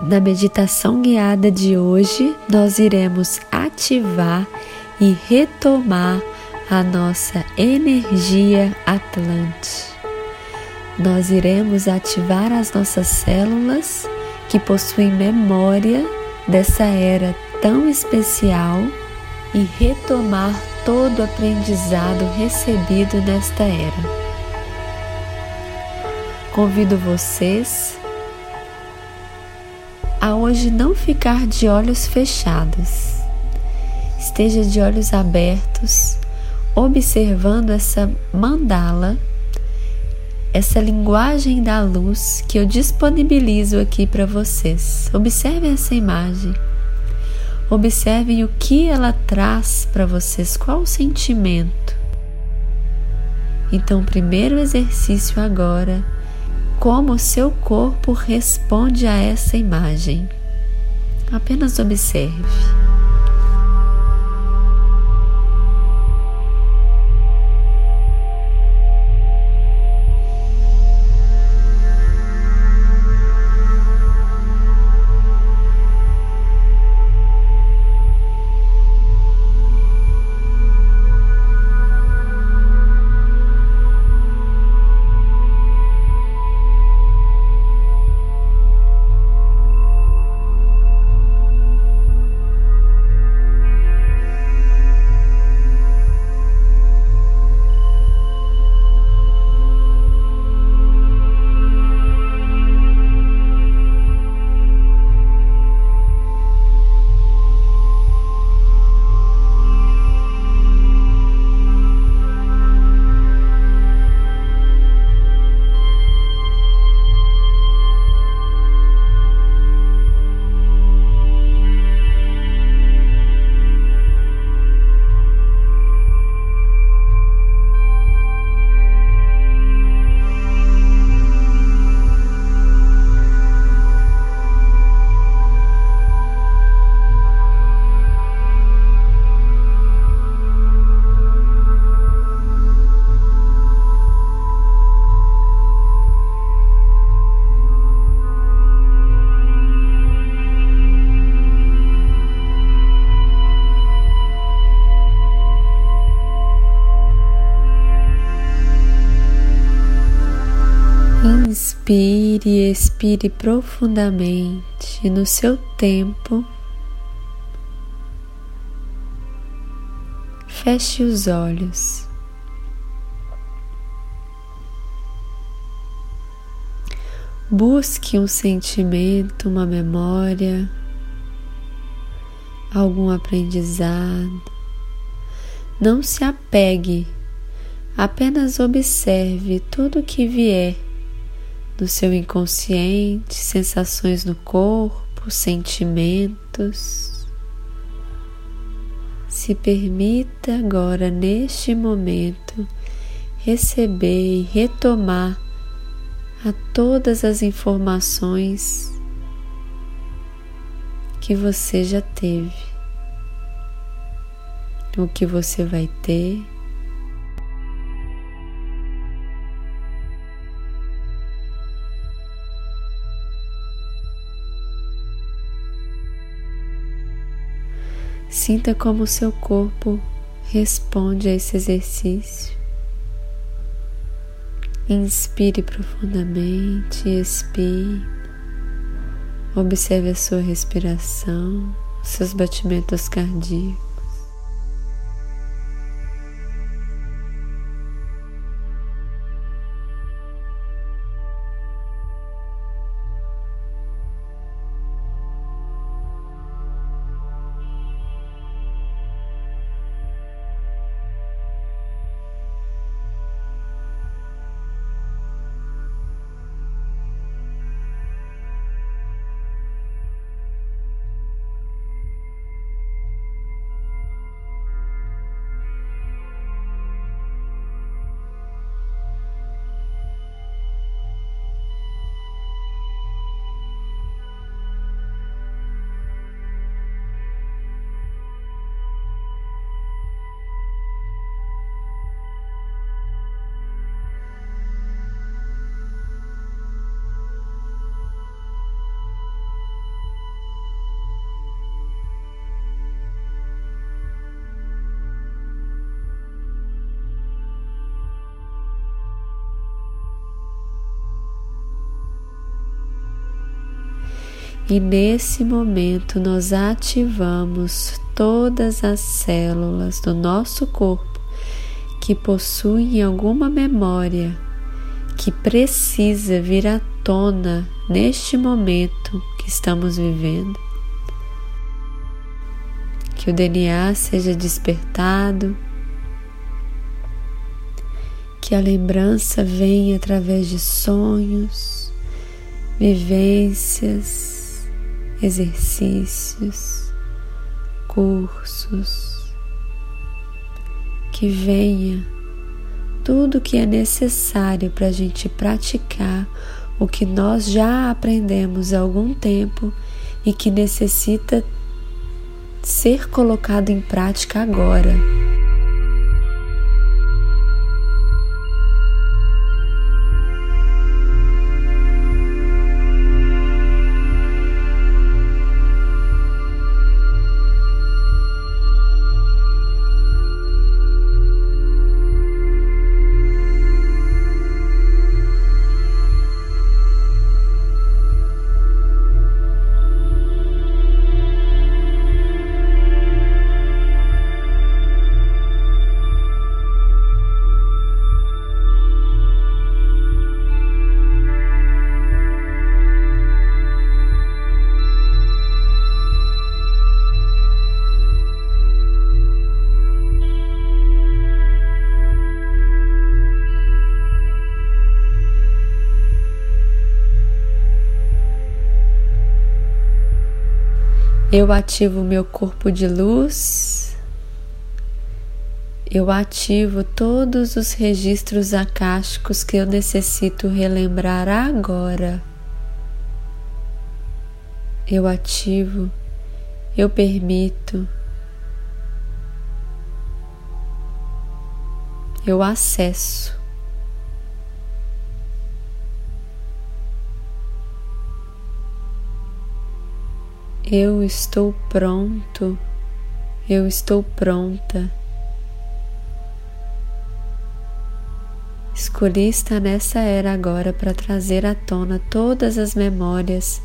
Na meditação guiada de hoje, nós iremos ativar e retomar a nossa energia Atlante. Nós iremos ativar as nossas células que possuem memória dessa era tão especial e retomar todo o aprendizado recebido nesta era. Convido vocês a hoje não ficar de olhos fechados. Esteja de olhos abertos, observando essa mandala, essa linguagem da luz que eu disponibilizo aqui para vocês. Observem essa imagem. Observem o que ela traz para vocês, qual o sentimento. Então, o primeiro exercício agora, como o seu corpo responde a essa imagem. Apenas observe. Inspire e expire profundamente no seu tempo. Feche os olhos. Busque um sentimento, uma memória, algum aprendizado. Não se apegue, apenas observe tudo que vier no seu inconsciente, sensações no corpo, sentimentos. Se permita agora, neste momento, receber e retomar a todas as informações que você já teve, o que você vai ter Sinta como o seu corpo responde a esse exercício. Inspire profundamente, expire. Observe a sua respiração, seus batimentos cardíacos. E nesse momento nós ativamos todas as células do nosso corpo que possuem alguma memória que precisa vir à tona neste momento que estamos vivendo. Que o DNA seja despertado, que a lembrança venha através de sonhos, vivências, exercícios, cursos, que venha tudo que é necessário para a gente praticar o que nós já aprendemos há algum tempo e que necessita ser colocado em prática agora. Eu ativo meu corpo de luz. Eu ativo todos os registros acásticos que eu necessito relembrar agora. Eu ativo, eu permito, eu acesso. Eu estou pronto, eu estou pronta. Escolhi estar nessa era agora para trazer à tona todas as memórias,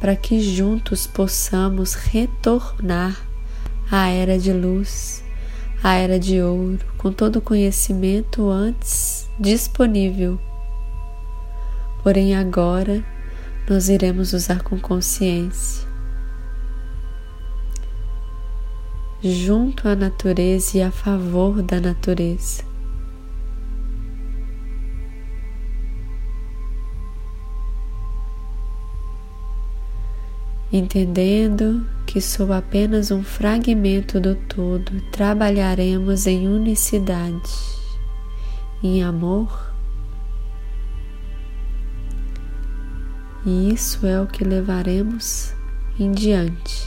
para que juntos possamos retornar à era de luz, à era de ouro, com todo o conhecimento antes disponível. Porém, agora nós iremos usar com consciência, junto à natureza e a favor da natureza. Entendendo que sou apenas um fragmento do todo, trabalharemos em unicidade, em amor e isso é o que levaremos em diante.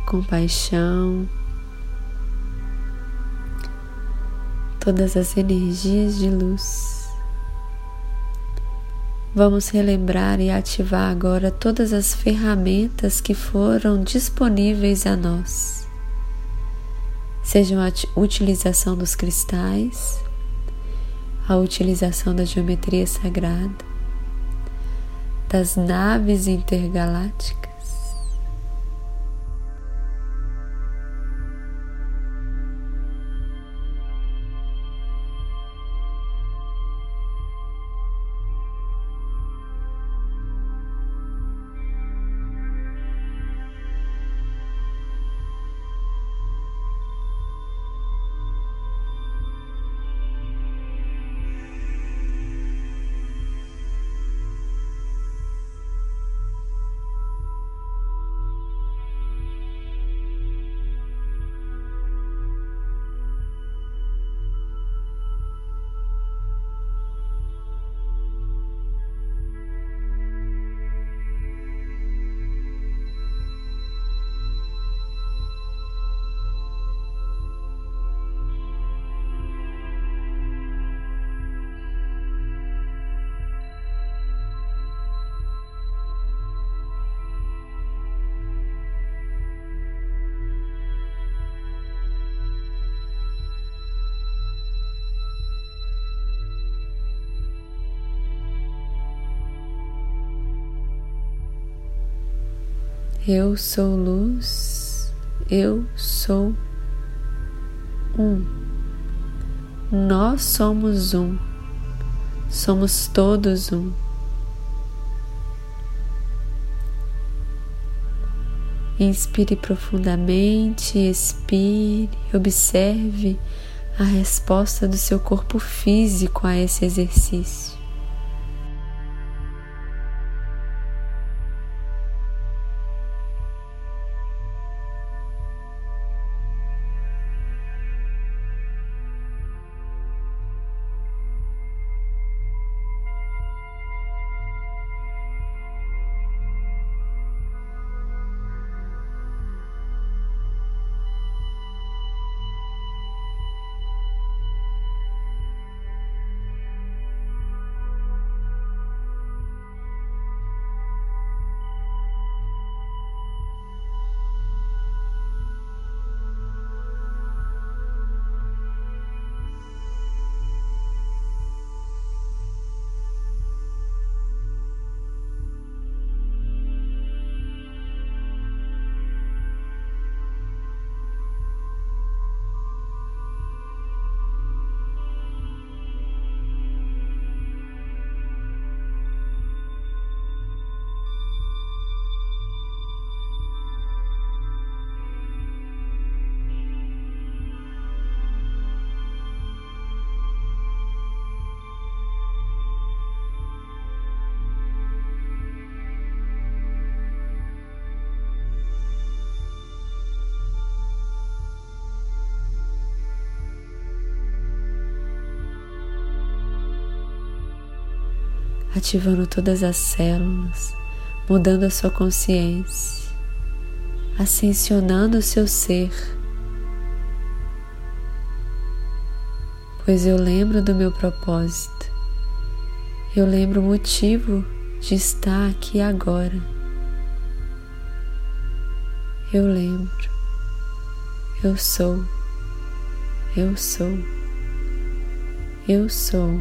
A compaixão, todas as energias de luz. Vamos relembrar e ativar agora todas as ferramentas que foram disponíveis a nós, sejam a utilização dos cristais, a utilização da geometria sagrada, das naves intergalácticas. Eu sou luz, eu sou um. Nós somos um, somos todos um. Inspire profundamente, expire, observe a resposta do seu corpo físico a esse exercício. Ativando todas as células, mudando a sua consciência, ascensionando o seu ser. Pois eu lembro do meu propósito, eu lembro o motivo de estar aqui agora. Eu lembro, eu sou, eu sou, eu sou.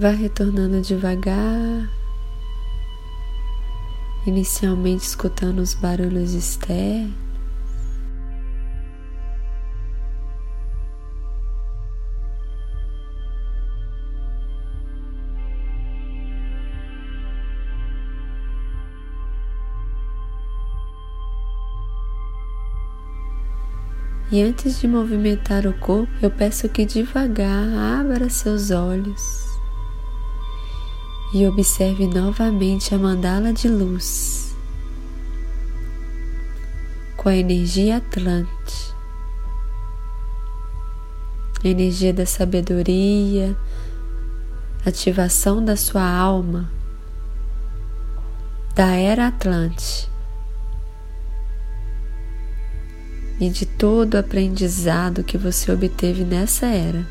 Vá retornando devagar, inicialmente escutando os barulhos externos. E antes de movimentar o corpo, eu peço que devagar abra seus olhos e observe novamente a mandala de luz com a energia Atlante, a energia da sabedoria, ativação da sua alma, da era Atlante. e de todo o aprendizado que você obteve nessa era.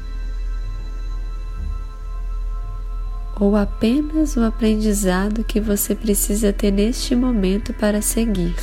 Ou apenas o aprendizado que você precisa ter neste momento para seguir.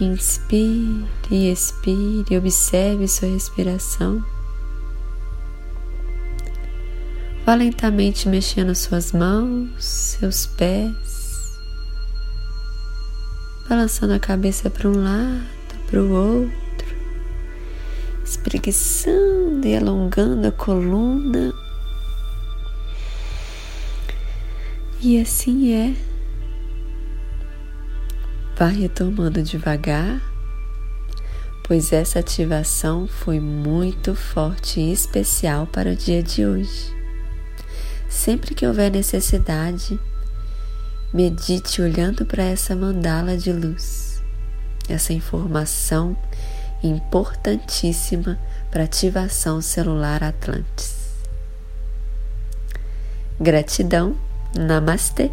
Inspire e expire, observe sua respiração. Vá lentamente mexendo suas mãos, seus pés, balançando a cabeça para um lado, para o outro, espreguiçando e alongando a coluna. E assim é Vá retomando devagar, pois essa ativação foi muito forte e especial para o dia de hoje. Sempre que houver necessidade, medite olhando para essa mandala de luz, essa informação importantíssima para ativação celular Atlantis. Gratidão, Namastê!